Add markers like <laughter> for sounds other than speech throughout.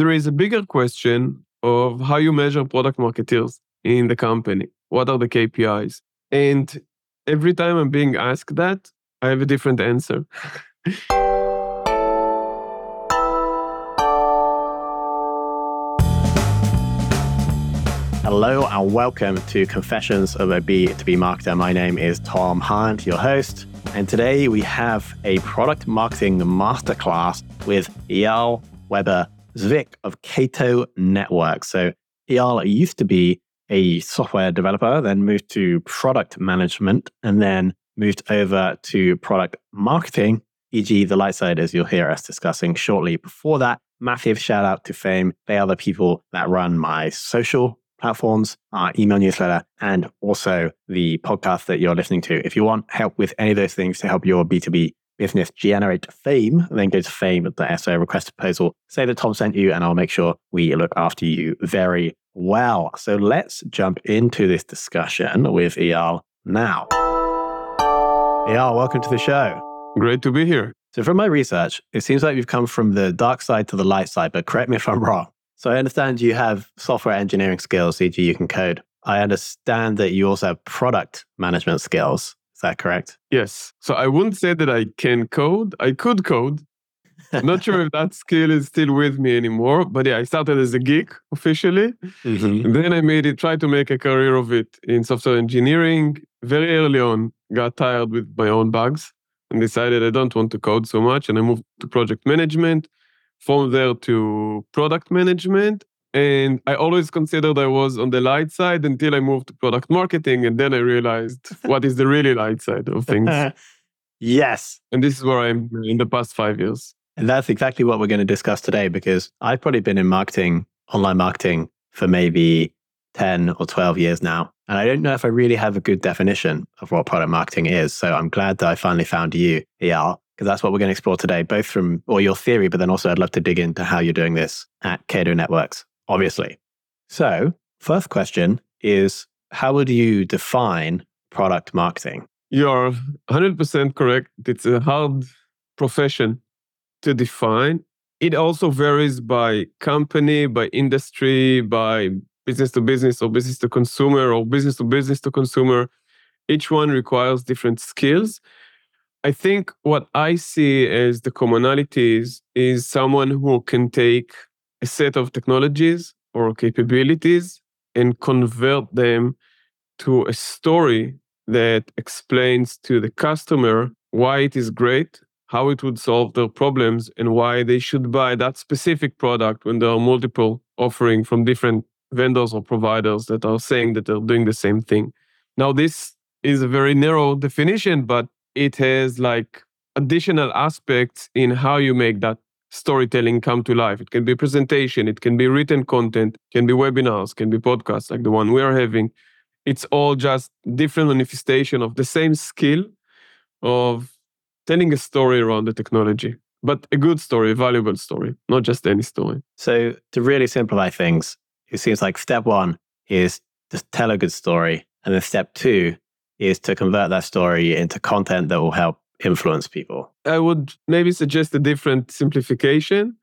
there is a bigger question of how you measure product marketeers in the company. What are the KPIs? And every time I'm being asked that, I have a different answer. <laughs> Hello and welcome to Confessions of a B2B Marketer. My name is Tom Hunt, your host. And today we have a product marketing masterclass with Eyal Webber Zvik of Cato Network. So Eyal used to be a software developer, then moved to product management, and then moved over to product marketing, e.g., the light side, as you'll hear us discussing shortly. Before that, massive shout out to Fame. They are the people that run my social platforms, our email newsletter, and also the podcast that you're listening to. If you want help with any of those things to help your B2B business generate fame, then go to fame. The fame.so, request proposal, say that Tom sent you, and I'll make sure we look after you very well. So let's jump into this discussion with Eyal now. Eyal, welcome to the show. Great to be here. So, from my research, it seems like you've come from the dark side to the light side, but correct me if I'm wrong. So, I understand you have software engineering skills, e.g., you can code. I understand that you also have product management skills. Is that correct? Yes. So I wouldn't say that I can code. I could code. Not sure <laughs> if that skill is still with me anymore. But yeah, I started as a geek officially. Mm-hmm. Then I made it, tried to make a career of it in software engineering. Very early on, got tired with my own bugs and decided I don't want to code so much. And I moved to project management. From there to product management. And I always considered I was on the light side until I moved to product marketing. And then I realized <laughs> what is the really light side of things. <laughs> yes. And this is where I'm in the past five years. And that's exactly what we're going to discuss today because I've probably been in marketing, online marketing for maybe 10 or 12 years now. And I don't know if I really have a good definition of what product marketing is. So I'm glad that I finally found you, ER, because that's what we're going to explore today, both from or your theory, but then also I'd love to dig into how you're doing this at Cato Networks obviously. So, first question is how would you define product marketing? You're 100% correct. It's a hard profession to define. It also varies by company, by industry, by business to business or business to consumer or business to business to consumer. Each one requires different skills. I think what I see as the commonalities is someone who can take a set of technologies or capabilities and convert them to a story that explains to the customer why it is great, how it would solve their problems, and why they should buy that specific product when there are multiple offering from different vendors or providers that are saying that they're doing the same thing. Now, this is a very narrow definition, but it has like additional aspects in how you make that storytelling come to life. It can be presentation, it can be written content, can be webinars, can be podcasts like the one we are having. It's all just different manifestation of the same skill of telling a story around the technology, but a good story, a valuable story, not just any story. So to really simplify things, it seems like step one is to tell a good story. And then step two is to convert that story into content that will help influence people? I would maybe suggest a different simplification.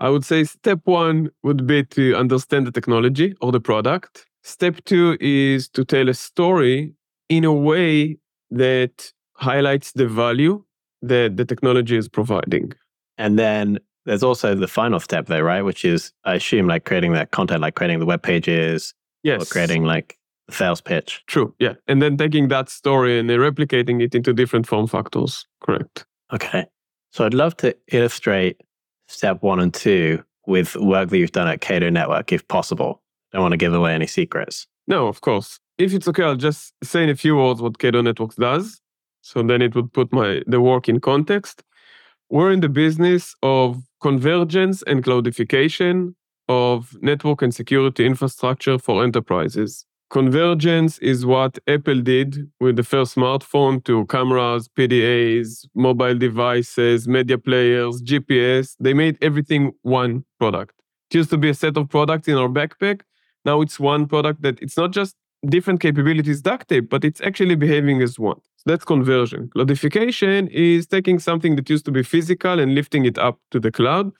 I would say step one would be to understand the technology or the product. Step two is to tell a story in a way that highlights the value that the technology is providing. And then there's also the final step there, right? Which is, I assume, like creating that content, like creating the web pages, yes, or creating like sales pitch. True. Yeah. And then taking that story and replicating it into different form factors. Correct. Okay. So I'd love to illustrate step one and two with work that you've done at Cato Network, if possible. I Don't want to give away any secrets. No, of course. If it's okay, I'll just say in a few words what Cato Networks does. So then it would put my the work in context. We're in the business of convergence and cloudification of network and security infrastructure for enterprises. Convergence is what Apple did with the first smartphone to cameras, PDAs, mobile devices, media players, GPS. They made everything one product. It used to be a set of products in our backpack. Now it's one product that it's not just different capabilities duct tape, but it's actually behaving as one. So that's conversion. Cloudification is taking something that used to be physical and lifting it up to the cloud.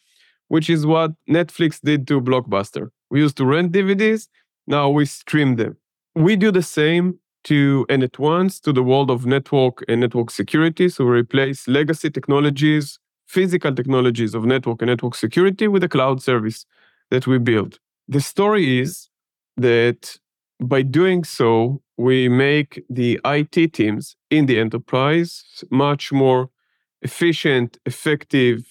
which is what Netflix did to Blockbuster. We used to rent DVDs, now we stream them. We do the same to and at once to the world of network and network security. So we replace legacy technologies, physical technologies of network and network security with a cloud service that we build. The story is that by doing so, we make the IT teams in the enterprise much more efficient, effective,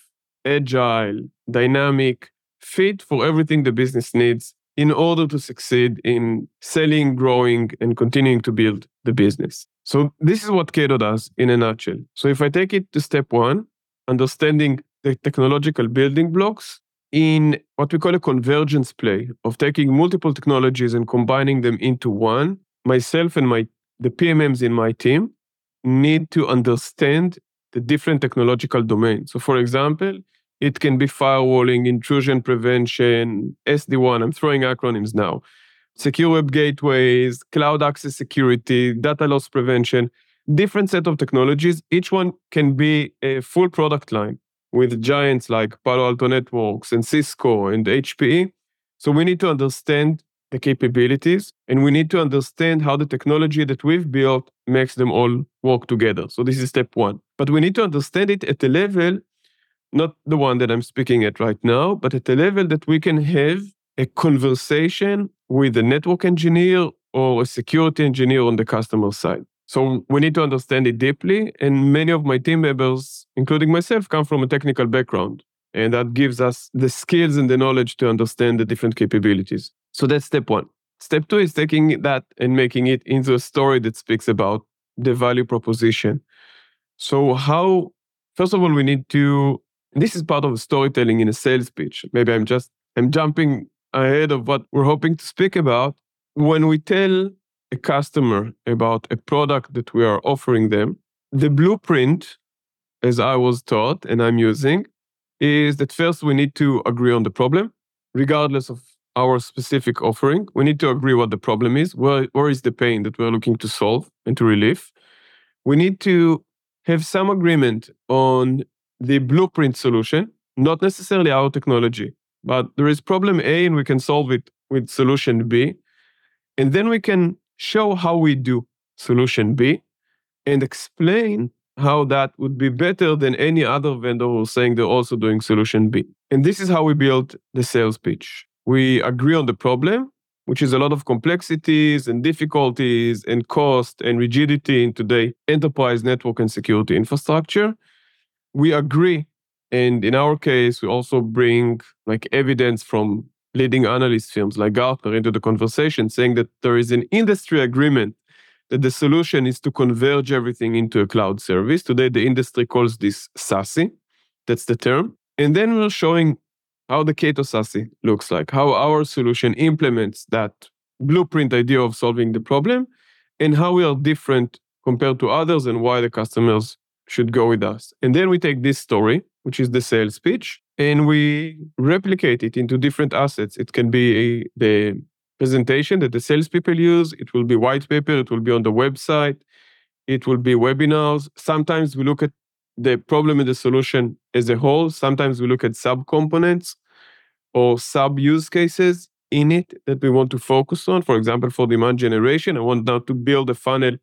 agile, dynamic, fit for everything the business needs in order to succeed in selling, growing, and continuing to build the business. So, this is what Cato does in a nutshell. So, if I take it to step one, understanding the technological building blocks in what we call a convergence play of taking multiple technologies and combining them into one, myself and my the PMMs in my team need to understand the different technological domains. So, for example, it can be firewalling, intrusion prevention, SD-WAN. I'm throwing acronyms now. Secure web gateways, cloud access security, data loss prevention, different set of technologies. Each one can be a full product line with giants like Palo Alto Networks and Cisco and HPE. So we need to understand the capabilities and we need to understand how the technology that we've built makes them all work together. So this is step one. But we need to understand it at a level not the one that I'm speaking at right now, but at a level that we can have a conversation with a network engineer or a security engineer on the customer side. So we need to understand it deeply. And many of my team members, including myself, come from a technical background. And that gives us the skills and the knowledge to understand the different capabilities. So that's step one. Step two is taking that and making it into a story that speaks about the value proposition. So, how, first of all, we need to this is part of storytelling in a sales pitch. Maybe I'm just I'm jumping ahead of what we're hoping to speak about. When we tell a customer about a product that we are offering them, the blueprint, as I was taught and I'm using, is that first we need to agree on the problem, regardless of our specific offering. We need to agree what the problem is, where, where is the pain that we're looking to solve and to relieve. We need to have some agreement on the blueprint solution, not necessarily our technology, but there is problem A and we can solve it with solution B. And then we can show how we do solution B and explain how that would be better than any other vendor who's saying they're also doing solution B. And this is how we build the sales pitch. We agree on the problem, which is a lot of complexities and difficulties and cost and rigidity in today enterprise network and security infrastructure we agree. And in our case, we also bring like evidence from leading analyst firms like Gartner into the conversation, saying that there is an industry agreement that the solution is to converge everything into a cloud service. Today, the industry calls this SASE. That's the term. And then we're showing how the Cato SASE looks like, how our solution implements that blueprint idea of solving the problem, and how we are different compared to others and why the customers should go with us. And then we take this story, which is the sales pitch, and we replicate it into different assets. It can be a, the presentation that the salespeople use, it will be white paper, it will be on the website, it will be webinars. Sometimes we look at the problem and the solution as a whole. Sometimes we look at sub components or sub use cases in it that we want to focus on. For example, for demand generation, I want now to build a funnel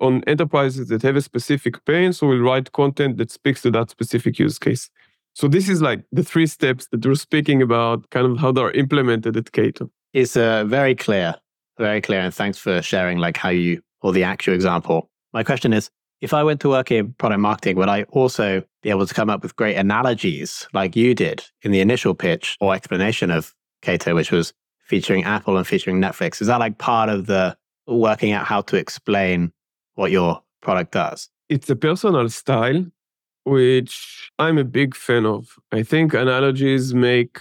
on enterprises that have a specific pain. So we'll write content that speaks to that specific use case. So this is like the three steps that we're speaking about, kind of how they're implemented at Cato. It's uh, very clear, very clear. And thanks for sharing like how you, or the actual example. My question is, if I went to work in product marketing, would I also be able to come up with great analogies like you did in the initial pitch or explanation of Cato, which was featuring Apple and featuring Netflix? Is that like part of the working out how to explain what your product does? It's a personal style, which I'm a big fan of. I think analogies make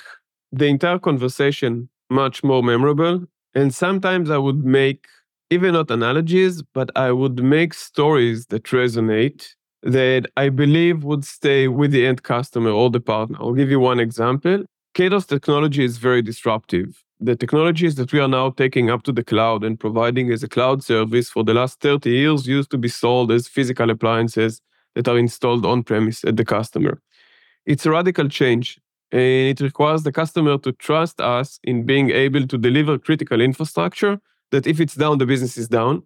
the entire conversation much more memorable. And sometimes I would make, even not analogies, but I would make stories that resonate that I believe would stay with the end customer or the partner. I'll give you one example. Cato's technology is very disruptive the technologies that we are now taking up to the cloud and providing as a cloud service for the last 30 years used to be sold as physical appliances that are installed on premise at the customer. It's a radical change And it requires the customer to trust us in being able to deliver critical infrastructure that if it's down, the business is down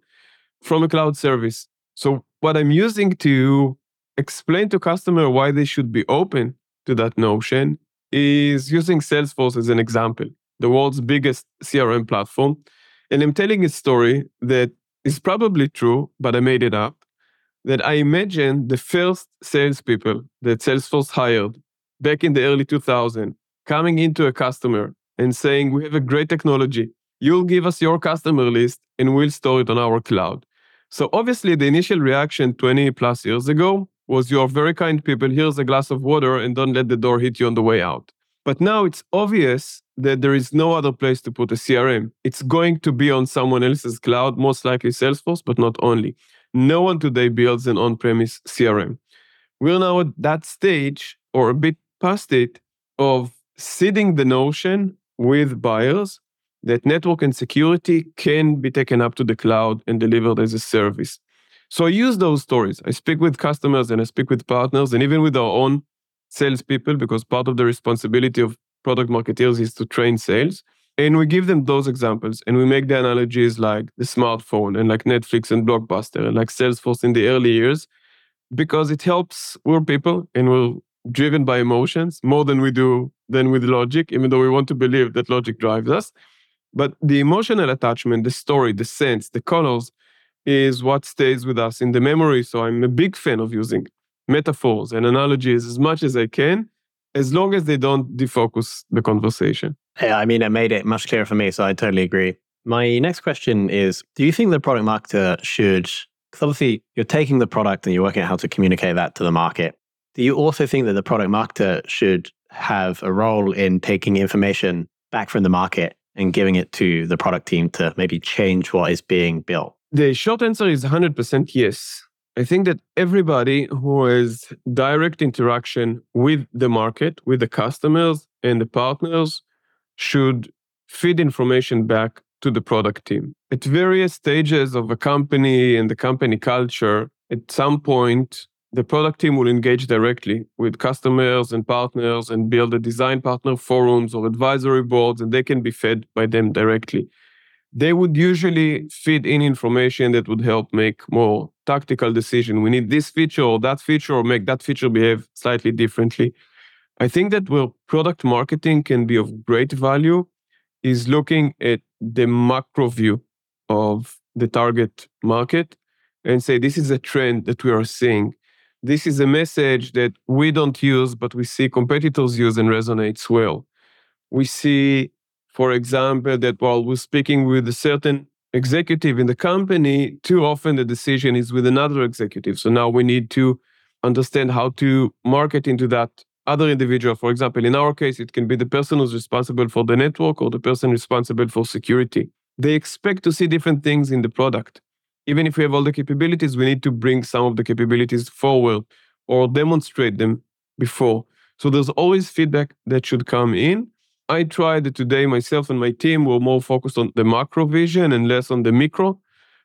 from a cloud service. So what I'm using to explain to customer why they should be open to that notion is using Salesforce as an example, the world's biggest CRM platform. And I'm telling a story that is probably true, but I made it up. That I imagine the first salespeople that Salesforce hired back in the early 2000s coming into a customer and saying, We have a great technology. You'll give us your customer list and we'll store it on our cloud. So obviously, the initial reaction 20 plus years ago was you're very kind people, here's a glass of water, and don't let the door hit you on the way out. But now it's obvious that there is no other place to put a CRM. It's going to be on someone else's cloud, most likely Salesforce, but not only. No one today builds an on premise CRM. We're now at that stage, or a bit past it, of seeding the notion with buyers that network and security can be taken up to the cloud and delivered as a service. So I use those stories. I speak with customers and I speak with partners and even with our own salespeople because part of the responsibility of product marketeers is to train sales. And we give them those examples and we make the analogies like the smartphone and like Netflix and Blockbuster and like Salesforce in the early years because it helps we're people and we're driven by emotions more than we do than with logic, even though we want to believe that logic drives us. But the emotional attachment, the story, the sense, the colors is what stays with us in the memory. So I'm a big fan of using metaphors and analogies as much as I can, as long as they don't defocus the conversation. Yeah, I mean, it made it much clearer for me. So I totally agree. My next question is Do you think the product marketer should, because obviously you're taking the product and you're working out how to communicate that to the market. Do you also think that the product marketer should have a role in taking information back from the market and giving it to the product team to maybe change what is being built? The short answer is 100% yes. I think that everybody who has direct interaction with the market, with the customers and the partners, should feed information back to the product team. At various stages of a company and the company culture, at some point, the product team will engage directly with customers and partners and build a design partner forums or advisory boards, and they can be fed by them directly they would usually feed in information that would help make more tactical decision. We need this feature or that feature or make that feature behave slightly differently. I think that where product marketing can be of great value is looking at the macro view of the target market and say, this is a trend that we are seeing. This is a message that we don't use, but we see competitors use and resonates well. We see for example, that while we're speaking with a certain executive in the company, too often the decision is with another executive. So now we need to understand how to market into that other individual. For example, in our case, it can be the person who's responsible for the network or the person responsible for security. They expect to see different things in the product. Even if we have all the capabilities, we need to bring some of the capabilities forward or demonstrate them before. So there's always feedback that should come in. I tried today myself and my team were more focused on the macro vision and less on the micro.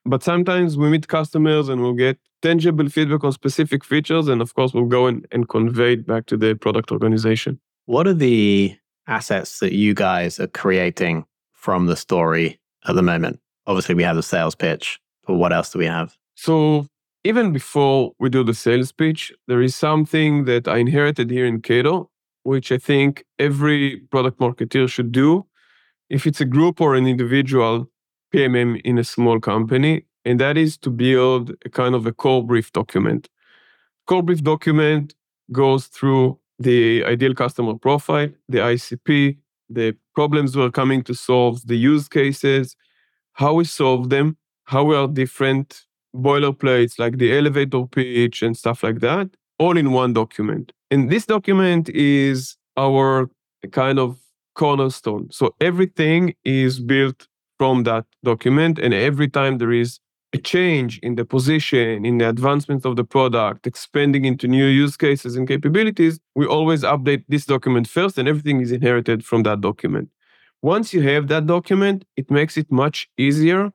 But sometimes we meet customers and we'll get tangible feedback on specific features. And of course, we'll go and, and convey it back to the product organization. What are the assets that you guys are creating from the story at the moment? Obviously, we have the sales pitch, but what else do we have? So, even before we do the sales pitch, there is something that I inherited here in Cato which I think every product marketer should do if it's a group or an individual PMM in a small company, and that is to build a kind of a core brief document. Core brief document goes through the ideal customer profile, the ICP, the problems we're coming to solve, the use cases, how we solve them, how we are different boilerplates like the elevator pitch and stuff like that, all in one document. And this document is our kind of cornerstone. So everything is built from that document. And every time there is a change in the position, in the advancement of the product, expanding into new use cases and capabilities, we always update this document first, and everything is inherited from that document. Once you have that document, it makes it much easier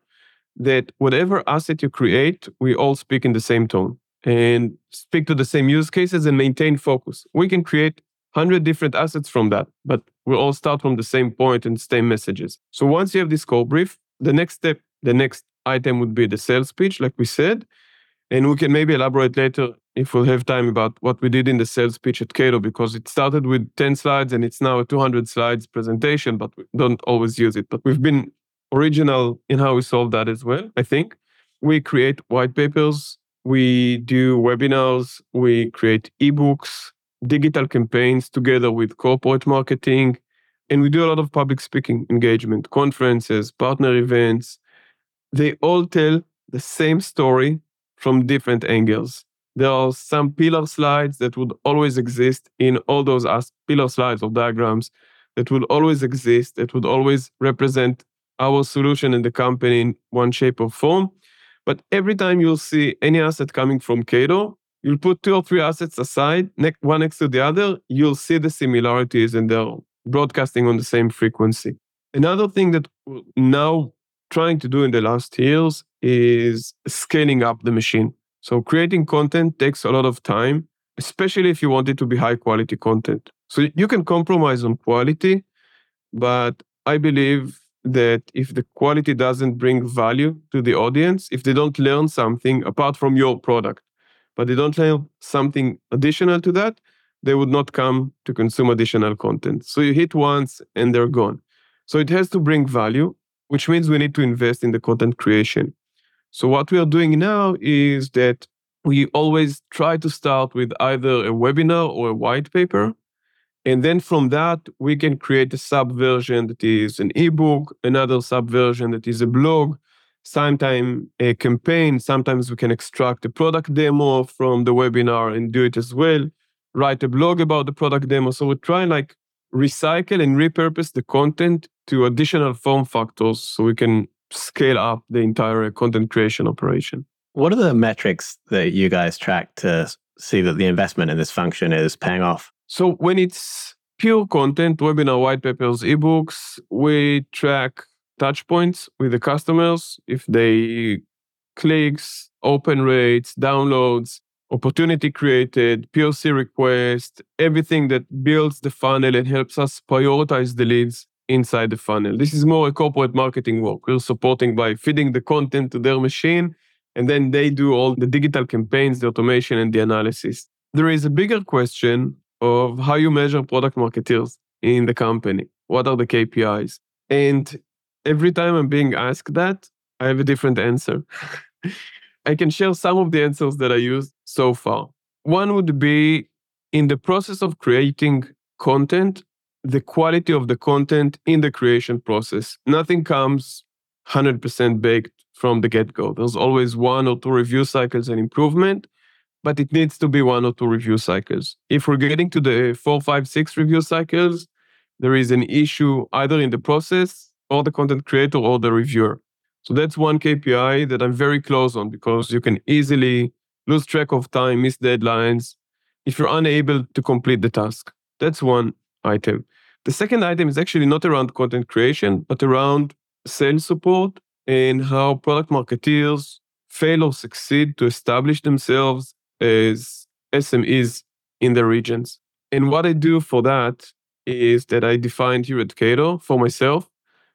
that whatever asset you create, we all speak in the same tone and speak to the same use cases and maintain focus. We can create 100 different assets from that, but we all start from the same point and same messages. So once you have this core brief, the next step, the next item would be the sales pitch, like we said. And we can maybe elaborate later if we'll have time about what we did in the sales pitch at Cato, because it started with 10 slides and it's now a 200 slides presentation, but we don't always use it. But we've been original in how we solve that as well, I think. We create white papers, we do webinars, we create ebooks, digital campaigns together with corporate marketing, and we do a lot of public speaking engagement, conferences, partner events. They all tell the same story from different angles. There are some pillar slides that would always exist in all those pillar slides or diagrams that would always exist, that would always represent our solution in the company in one shape or form. But every time you'll see any asset coming from Cato, you'll put two or three assets aside, ne- one next to the other, you'll see the similarities and they're broadcasting on the same frequency. Another thing that we're now trying to do in the last years is scaling up the machine. So creating content takes a lot of time, especially if you want it to be high quality content. So you can compromise on quality, but I believe that if the quality doesn't bring value to the audience, if they don't learn something apart from your product, but they don't learn something additional to that, they would not come to consume additional content. So you hit once and they're gone. So it has to bring value, which means we need to invest in the content creation. So what we are doing now is that we always try to start with either a webinar or a white paper and then from that, we can create a subversion that is an ebook, another subversion that is a blog, sometimes a campaign. Sometimes we can extract a product demo from the webinar and do it as well, write a blog about the product demo. So we try and like recycle and repurpose the content to additional form factors so we can scale up the entire content creation operation. What are the metrics that you guys track to see that the investment in this function is paying off? So when it's pure content, webinar, white papers, ebooks, we track touch points with the customers. If they clicks, open rates, downloads, opportunity created, POC request, everything that builds the funnel and helps us prioritize the leads inside the funnel. This is more a corporate marketing work. We're supporting by feeding the content to their machine, and then they do all the digital campaigns, the automation, and the analysis. There is a bigger question of how you measure product marketeers in the company. What are the KPIs? And every time I'm being asked that, I have a different answer. <laughs> I can share some of the answers that I used so far. One would be in the process of creating content, the quality of the content in the creation process. Nothing comes 100% baked from the get go. There's always one or two review cycles and improvement but it needs to be one or two review cycles. If we're getting to the four, five, six review cycles, there is an issue either in the process or the content creator or the reviewer. So that's one KPI that I'm very close on because you can easily lose track of time, miss deadlines if you're unable to complete the task. That's one item. The second item is actually not around content creation, but around sales support and how product marketeers fail or succeed to establish themselves as SMEs in the regions. And what I do for that is that I defined here at Cato for myself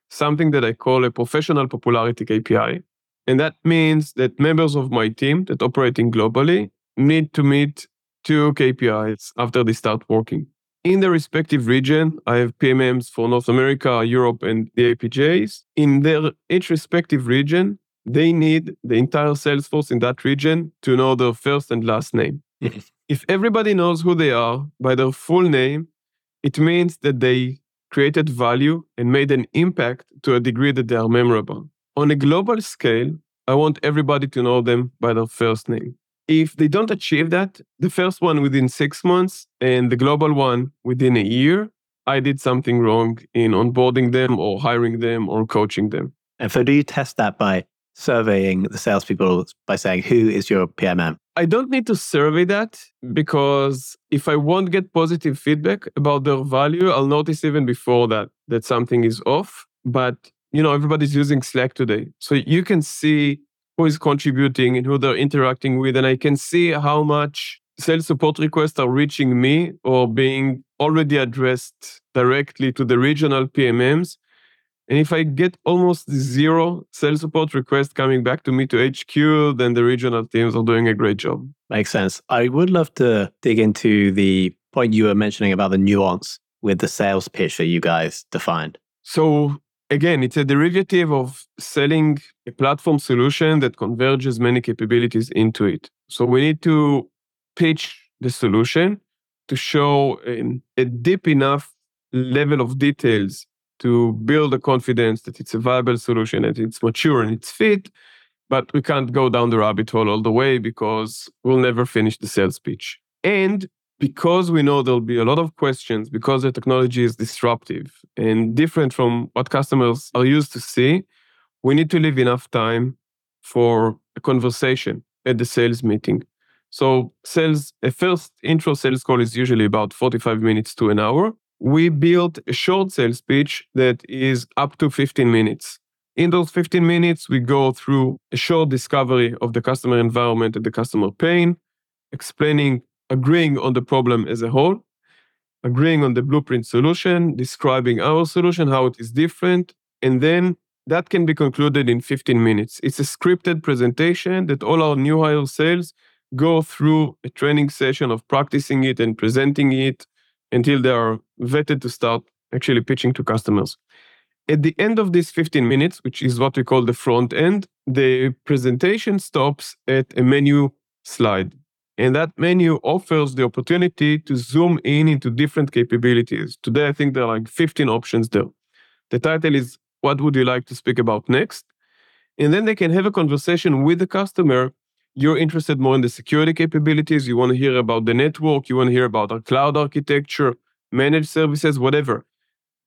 something that I call a professional popularity KPI. And that means that members of my team that operating globally need to meet two KPIs after they start working. In the respective region, I have PMMs for North America, Europe, and the APJs. In their each respective region, they need the entire sales force in that region to know their first and last name. Mm-hmm. if everybody knows who they are by their full name, it means that they created value and made an impact to a degree that they are memorable. On a global scale, I want everybody to know them by their first name. If they don't achieve that, the first one within six months and the global one within a year, I did something wrong in onboarding them or hiring them or coaching them. And so, do you test that by surveying the salespeople by saying, Who is your PMM? I don't need to survey that because if I won't get positive feedback about their value, I'll notice even before that that something is off. But you know, everybody's using Slack today. So you can see who is contributing and who they're interacting with. And I can see how much sales support requests are reaching me or being already addressed directly to the regional PMMs. And if I get almost zero sales support requests coming back to me to HQ, then the regional teams are doing a great job. Makes sense. I would love to dig into the point you were mentioning about the nuance with the sales pitch that you guys defined. So again, it's a derivative of selling a platform solution that converges many capabilities into it. So we need to pitch the solution to show a deep enough level of details to build the confidence that it's a viable solution and it's mature and it's fit. But we can't go down the rabbit hole all the way because we'll never finish the sales pitch. And because we know there'll be a lot of questions, because the technology is disruptive and different from what customers are used to see, we need to leave enough time for a conversation at the sales meeting. So sales, a first intro sales call is usually about 45 minutes to an hour. We built a short sales pitch that is up to 15 minutes. In those 15 minutes, we go through a short discovery of the customer environment and the customer pain, explaining, agreeing on the problem as a whole, agreeing on the blueprint solution, describing our solution, how it is different, and then that can be concluded in 15 minutes. It's a scripted presentation that all our new hire sales go through a training session of practicing it and presenting it until they are vetted to start actually pitching to customers. At the end of these 15 minutes, which is what we call the front end, the presentation stops at a menu slide. And that menu offers the opportunity to zoom in into different capabilities. Today, I think there are like 15 options there. The title is What Would You Like to Speak About Next? And then they can have a conversation with the customer you're interested more in the security capabilities, you want to hear about the network, you want to hear about our cloud architecture, managed services, whatever.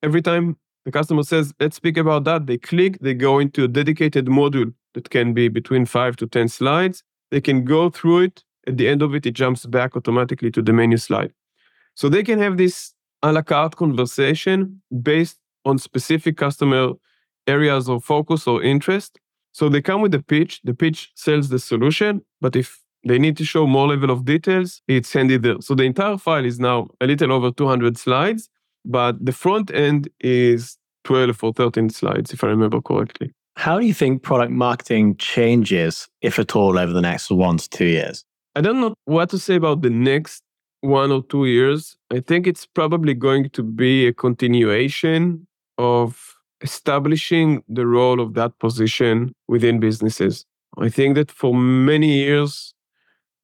Every time the customer says, let's speak about that, they click, they go into a dedicated module that can be between five to 10 slides. They can go through it. At the end of it, it jumps back automatically to the menu slide. So they can have this a la carte conversation based on specific customer areas of focus or interest so they come with the pitch. The pitch sells the solution, but if they need to show more level of details, it's handy there. So the entire file is now a little over 200 slides, but the front end is 12 or 13 slides, if I remember correctly. How do you think product marketing changes, if at all, over the next one to two years? I don't know what to say about the next one or two years. I think it's probably going to be a continuation of establishing the role of that position within businesses. I think that for many years,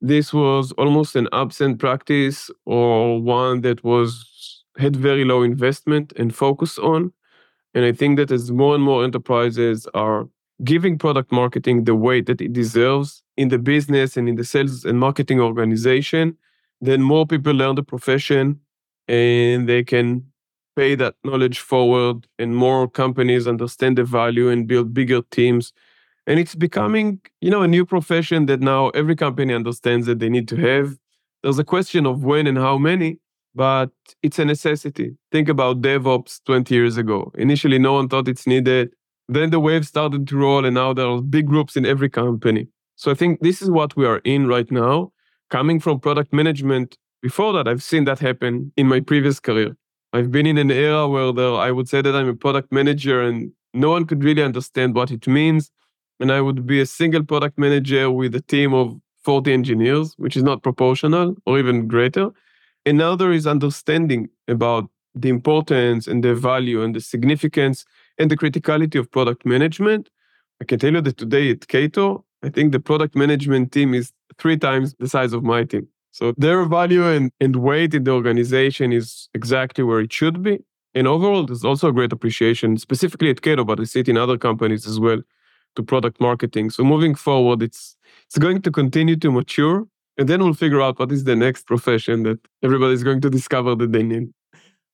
this was almost an absent practice or one that was had very low investment and focus on. And I think that as more and more enterprises are giving product marketing the weight that it deserves in the business and in the sales and marketing organization, then more people learn the profession and they can pay that knowledge forward and more companies understand the value and build bigger teams. And it's becoming you know a new profession that now every company understands that they need to have. There's a question of when and how many but it's a necessity. Think about devops 20 years ago. Initially no one thought it's needed. Then the wave started to roll and now there are big groups in every company. So i think this is what we are in right now coming from product management. Before that i've seen that happen in my previous career I've been in an era where there, I would say that I'm a product manager and no one could really understand what it means. And I would be a single product manager with a team of 40 engineers, which is not proportional or even greater. And now there is understanding about the importance and the value and the significance and the criticality of product management. I can tell you that today at Cato, I think the product management team is three times the size of my team. So their value and, and weight in the organization is exactly where it should be. And overall, there's also a great appreciation, specifically at Cato, but I see it in other companies as well, to product marketing. So moving forward, it's it's going to continue to mature, and then we'll figure out what is the next profession that everybody's going to discover that they need.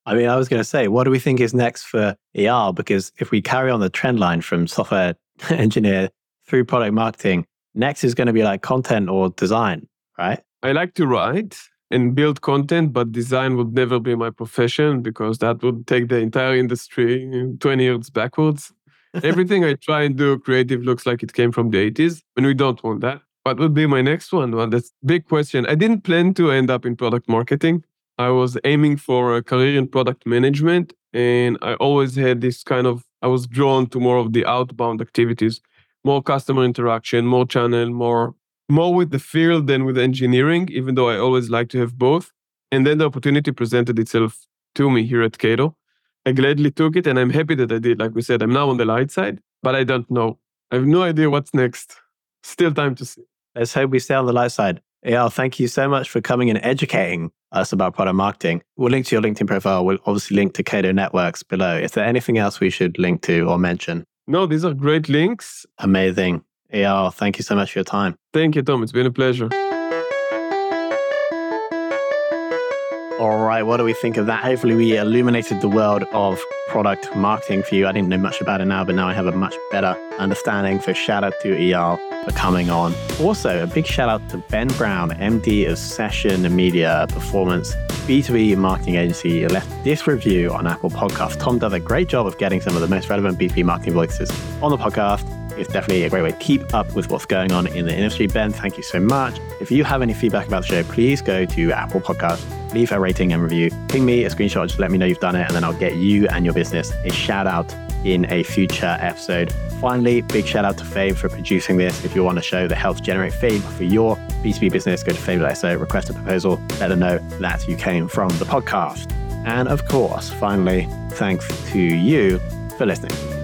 I mean, I was going to say, what do we think is next for ER? Because if we carry on the trend line from software <laughs> engineer through product marketing, next is going to be like content or design, right? I like to write and build content, but design would never be my profession because that would take the entire industry 20 years backwards. <laughs> Everything I try and do creative looks like it came from the 80s, and we don't want that. What would be my next one? Well, that's big question. I didn't plan to end up in product marketing. I was aiming for a career in product management, and I always had this kind of, I was drawn to more of the outbound activities, more customer interaction, more channel, more more with the field than with engineering, even though I always like to have both. And then the opportunity presented itself to me here at Cato. I gladly took it and I'm happy that I did. Like we said, I'm now on the light side, but I don't know. I have no idea what's next. Still time to see. Let's hope we stay on the light side. Eyal, thank you so much for coming and educating us about product marketing. We'll link to your LinkedIn profile. We'll obviously link to Cato Networks below. Is there anything else we should link to or mention? No, these are great links. Amazing. Eyal, thank you so much for your time. Thank you, Tom. It's been a pleasure. All right, what do we think of that? Hopefully, we illuminated the world of product marketing for you. I didn't know much about it now, but now I have a much better understanding. So, shout out to Eyal for coming on. Also, a big shout out to Ben Brown, MD of Session Media Performance, B2B marketing agency. He left this review on Apple Podcast. Tom does a great job of getting some of the most relevant B2B marketing voices on the podcast. It's definitely a great way to keep up with what's going on in the industry. Ben, thank you so much. If you have any feedback about the show, please go to Apple Podcasts, leave a rating and review. Ping me a screenshot, just let me know you've done it, and then I'll get you and your business a shout out in a future episode. Finally, big shout out to Fame for producing this. If you want a show that helps generate fame for your B2B business, go to Fame.so, request a proposal, let them know that you came from the podcast. And of course, finally, thanks to you for listening.